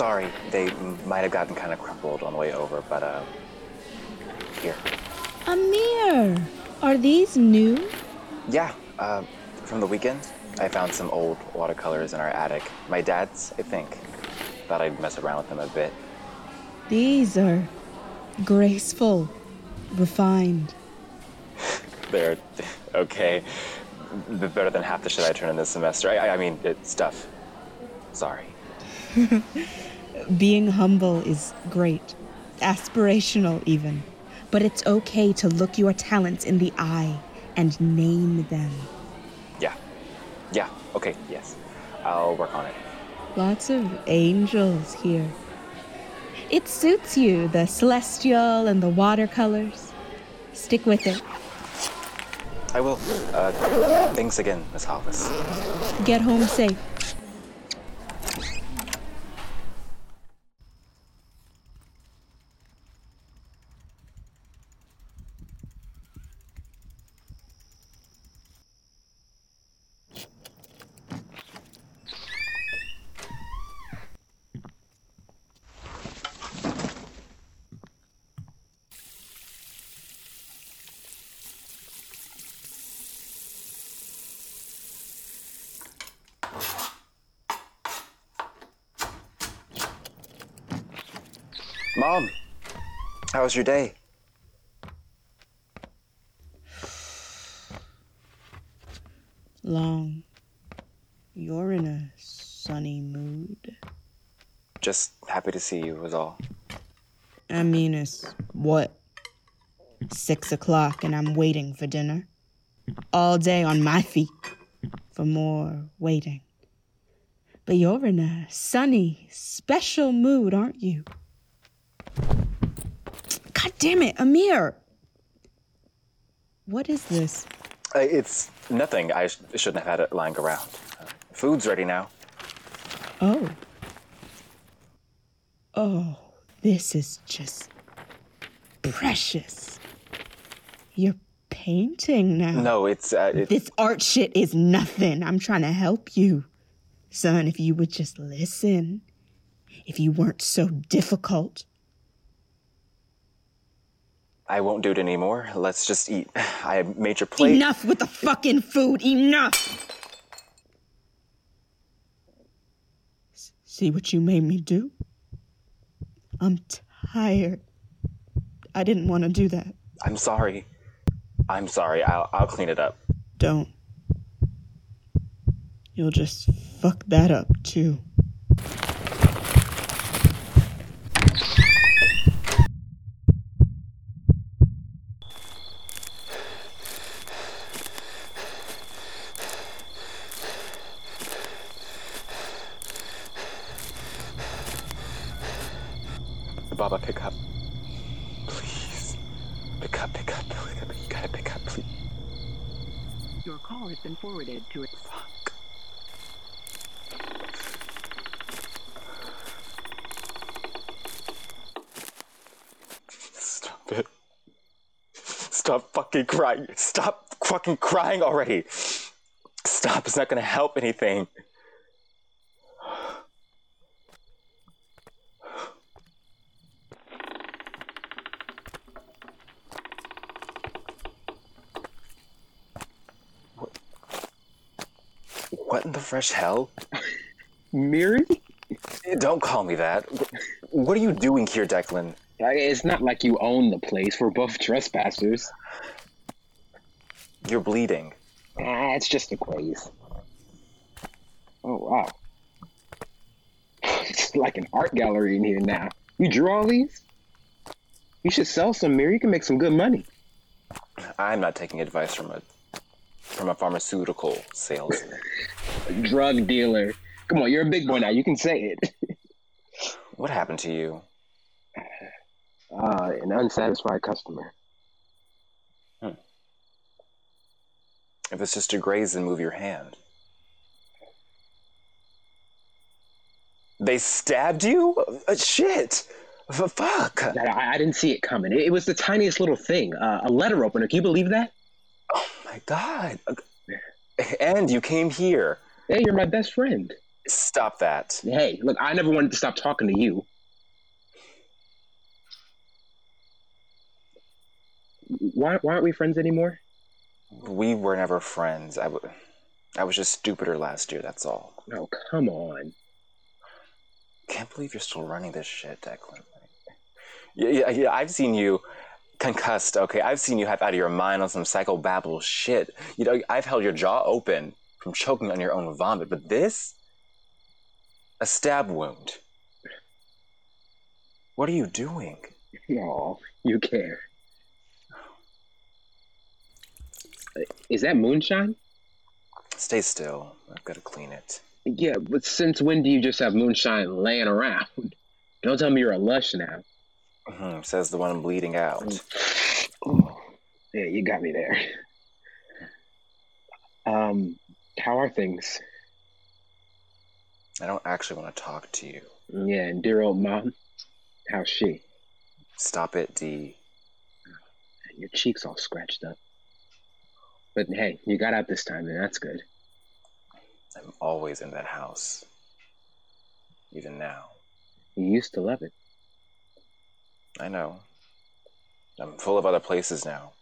sorry. They might have gotten kind of crumpled on the way over, but uh, here. Amir, are these new? Yeah, uh, from the weekend, I found some old watercolors in our attic. My dad's, I think. Thought I'd mess around with them a bit. These are graceful, refined. They're okay. Better than half the shit I turn in this semester. I, I- mean, it's stuff. Sorry. Being humble is great, aspirational even. But it's okay to look your talents in the eye and name them. Yeah. Yeah. Okay. Yes. I'll work on it. Lots of angels here. It suits you, the celestial and the watercolors. Stick with it. I will. Uh, thanks again, Miss Hollis. Get home safe. Mom, how was your day? Long. You're in a sunny mood. Just happy to see you, was all. I mean, it's what? Six o'clock and I'm waiting for dinner. All day on my feet for more waiting. But you're in a sunny, special mood, aren't you? God damn it, Amir! What is this? Uh, it's nothing. I sh- shouldn't have had it lying around. Uh, food's ready now. Oh. Oh, this is just precious. You're painting now. No, it's uh, it, This art shit is nothing. I'm trying to help you. Son, if you would just listen, if you weren't so difficult. I won't do it anymore. Let's just eat. I made your plate. Enough with the fucking food. Enough. See what you made me do? I'm tired. I didn't want to do that. I'm sorry. I'm sorry. I'll I'll clean it up. Don't. You'll just fuck that up too. Baba, pick up. Please. Pick up, pick up, pick up. You gotta pick up, please. Your call has been forwarded to a Fuck. Stop it. Stop fucking crying. Stop fucking crying already. Stop. It's not gonna help anything. What? What in the fresh hell? Miri? Don't call me that. What are you doing here, Declan? It's not like you own the place. We're both trespassers. You're bleeding. Ah, it's just a glaze. Oh wow. It's like an art gallery in here now. You drew all these? You should sell some, Miri. You can make some good money. I'm not taking advice from a from a pharmaceutical salesman. Drug dealer. Come on, you're a big boy now. You can say it. what happened to you? Uh, an unsatisfied customer. If it's just a graze, then move your hand. They stabbed you? Uh, shit! F- fuck! I, I didn't see it coming. It, it was the tiniest little thing. Uh, a letter opener. Can you believe that? Oh my god! And you came here. Hey, you're my best friend. Stop that. Hey, look, I never wanted to stop talking to you. Why, why aren't we friends anymore? We were never friends. I, w- I was just stupider last year, that's all. No, come on. Can't believe you're still running this shit, Declan. Yeah, yeah, yeah, I've seen you concussed, okay? I've seen you have out of your mind on some psychobabble shit. You know, I've held your jaw open from choking on your own vomit, but this? A stab wound. What are you doing? No, you care. Is that moonshine? Stay still. I've got to clean it. Yeah, but since when do you just have moonshine laying around? Don't tell me you're a lush now. Mhm, Says the one bleeding out. Oh, yeah, you got me there. Um, how are things? I don't actually want to talk to you. Yeah, and dear old mom, how's she? Stop it, D. Your cheeks all scratched up. But hey, you got out this time, and that's good. I'm always in that house. Even now. You used to love it. I know. I'm full of other places now.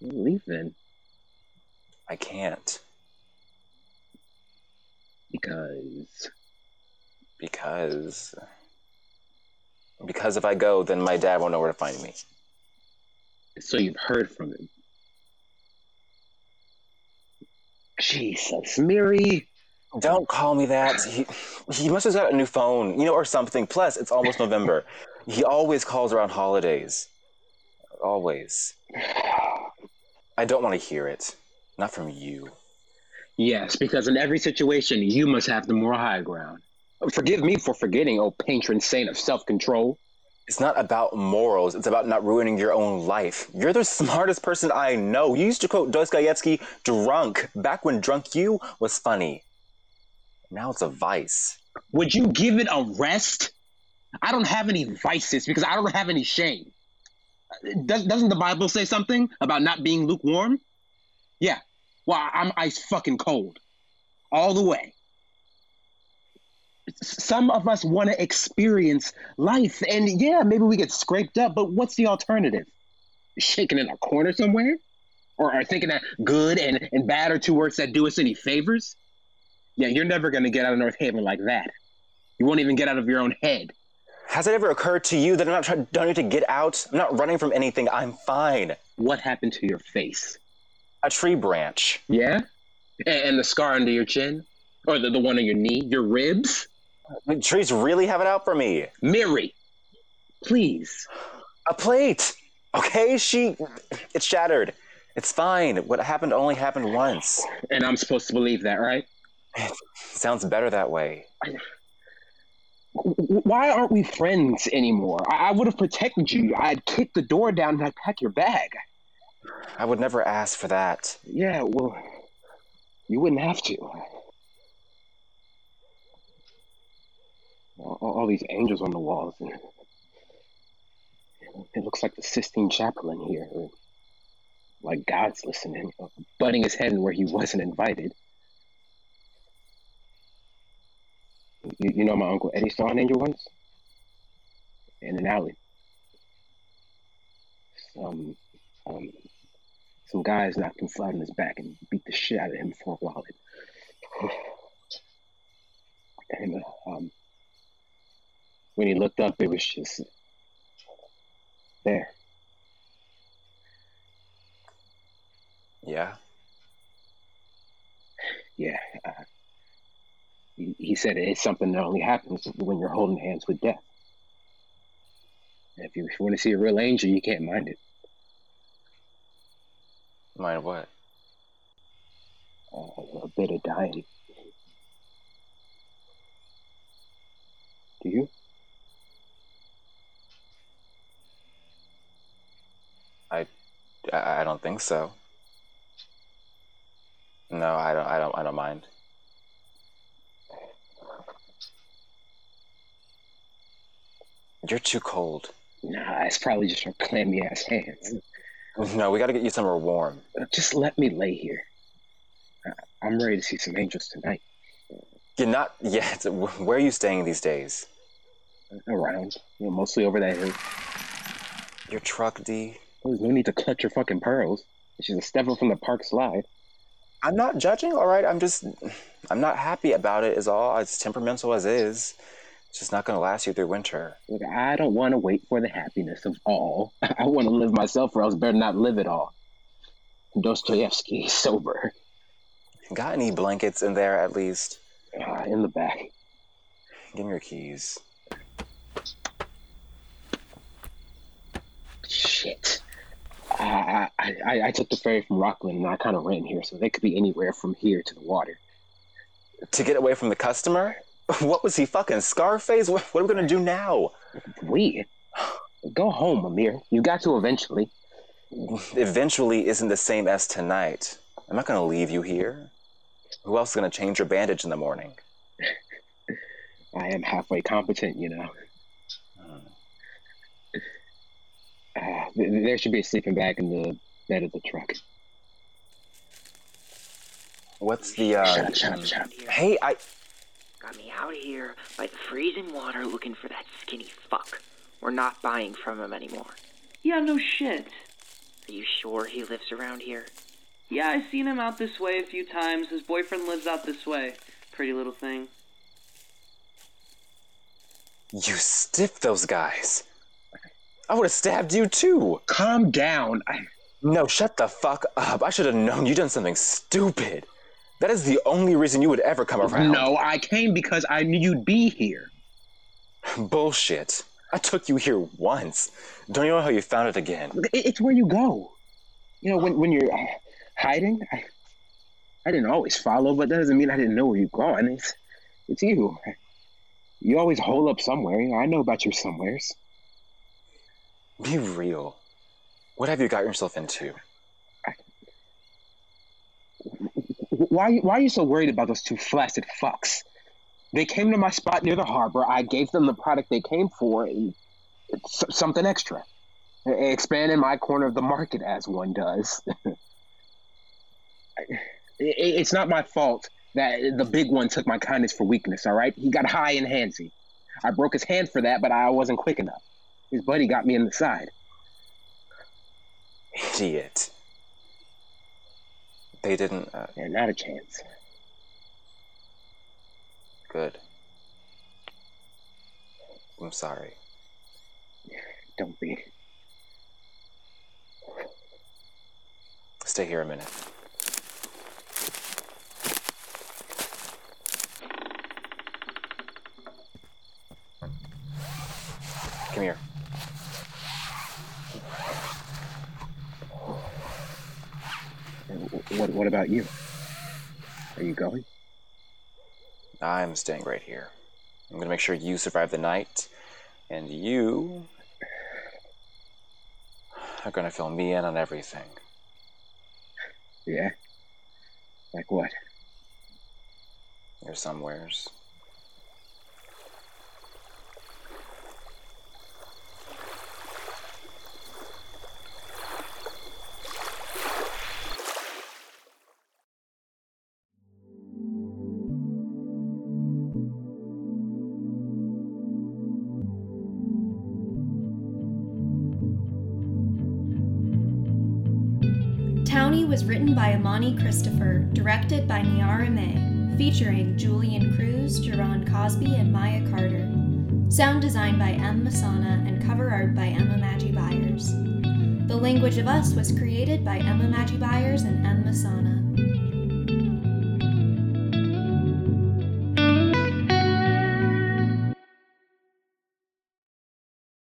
Leave then, I can't. Because Because. Because if I go, then my dad won't know where to find me. so you've heard from him. Jesus, Miri. Don't call me that. He, he must have got a new phone, you know, or something. Plus, it's almost November. He always calls around holidays. Always. I don't want to hear it. Not from you. Yes, because in every situation, you must have the moral high ground. Forgive me for forgetting, oh patron saint of self control. It's not about morals. It's about not ruining your own life. You're the smartest person I know. You used to quote Dostoevsky drunk back when drunk you was funny. Now it's a vice. Would you give it a rest? I don't have any vices because I don't have any shame. Does, doesn't the Bible say something about not being lukewarm? Yeah. Well, I'm ice fucking cold. All the way. Some of us want to experience life, and yeah, maybe we get scraped up, but what's the alternative? Shaking in a corner somewhere? Or are thinking that good and, and bad are two words that do us any favors? Yeah, you're never going to get out of North Haven like that. You won't even get out of your own head. Has it ever occurred to you that I'm not trying to get out? I'm not running from anything. I'm fine. What happened to your face? A tree branch. Yeah? And the scar under your chin? Or the, the one on your knee? Your ribs? The trees really have it out for me. Miri, please. A plate. Okay, she it's shattered. It's fine. What happened only happened once. And I'm supposed to believe that, right? Sounds better that way. Why aren't we friends anymore? I, I would have protected you. I'd kick the door down and I'd pack your bag. I would never ask for that. Yeah, well, you wouldn't have to. All, all these angels on the walls, and it looks like the Sistine Chapel in here. Like God's listening, butting his head in where he wasn't invited. You, you know, my uncle Eddie saw an angel once in an alley. Some, um, some guys knocked him flat on his back and beat the shit out of him for a while. And um, when he looked up, it was just there. Yeah. Yeah. Uh, he, he said it's something that only happens when you're holding hands with death. And if you, if you want to see a real angel, you can't mind it. Mind what? Uh, a bit of dying. Do you? I I don't think so. No, I don't I don't I don't mind. You're too cold. Nah, it's probably just your clammy ass hands. Mm-hmm. No, we got to get you somewhere warm. Just let me lay here. I'm ready to see some angels tonight. You're not yet. Where are you staying these days? Around, you know, mostly over that hill. Your truck, D. There's no need to clutch your fucking pearls. She's a stepper from the park slide. I'm not judging, all right? I'm just, I'm not happy about it, is all. As temperamental as is. It's just not going to last you through winter. Look, I don't want to wait for the happiness of all. I want to live myself, or else better not live at all. Dostoevsky, sober. Got any blankets in there at least? Uh, in the back. Give me your keys. Shit. I, I, I, I took the ferry from Rockland and I kind of ran here, so they could be anywhere from here to the water. To get away from the customer? What was he fucking Scarface? What, what are we gonna do now? We go home, Amir. You got to eventually. Eventually isn't the same as tonight. I'm not gonna leave you here. Who else is gonna change your bandage in the morning? I am halfway competent, you know. Uh, th- there should be a sleeping bag in the bed of the truck. What's the uh? Shut up, shut up, shut up. Hey, I. Got me out here by the freezing water looking for that skinny fuck. We're not buying from him anymore. Yeah, no shit. Are you sure he lives around here? Yeah, I've seen him out this way a few times. His boyfriend lives out this way. Pretty little thing. You stiff those guys. I would have stabbed you too. Calm down. I, No, shut the fuck up. I should have known you'd done something stupid. That is the only reason you would ever come around. no, I came because I knew you'd be here. Bullshit. I took you here once. Don't you know how you found it again? It's where you go. You know, when, when you're uh, hiding, I, I didn't always follow, but that doesn't mean I didn't know where you're going. It's, it's you. You always hole up somewhere. You know, I know about your somewheres. Be real. What have you got yourself into? Why, why are you so worried about those two flaccid fucks? They came to my spot near the harbor. I gave them the product they came for, and something extra. Expanding my corner of the market as one does. It- it's not my fault that the big one took my kindness for weakness, all right? He got high and handsy. I broke his hand for that, but I wasn't quick enough. His buddy got me in the side. Idiot. They didn't. Uh, Yeah, not a chance. good. I'm sorry. Don't be. Stay here a minute. Come here. What, what about you? Are you going? I'm staying right here. I'm gonna make sure you survive the night, and you are gonna fill me in on everything. Yeah? Like what? You're somewheres. Townie was written by Imani Christopher, directed by Niara May, featuring Julion Cruz, Jarahn Cosby, and Maya Carter. Sound design by Em Messana and cover art by Emma Maggi-Byers. The Language of Us was created by Emma Maggi-Byers and Em Messana.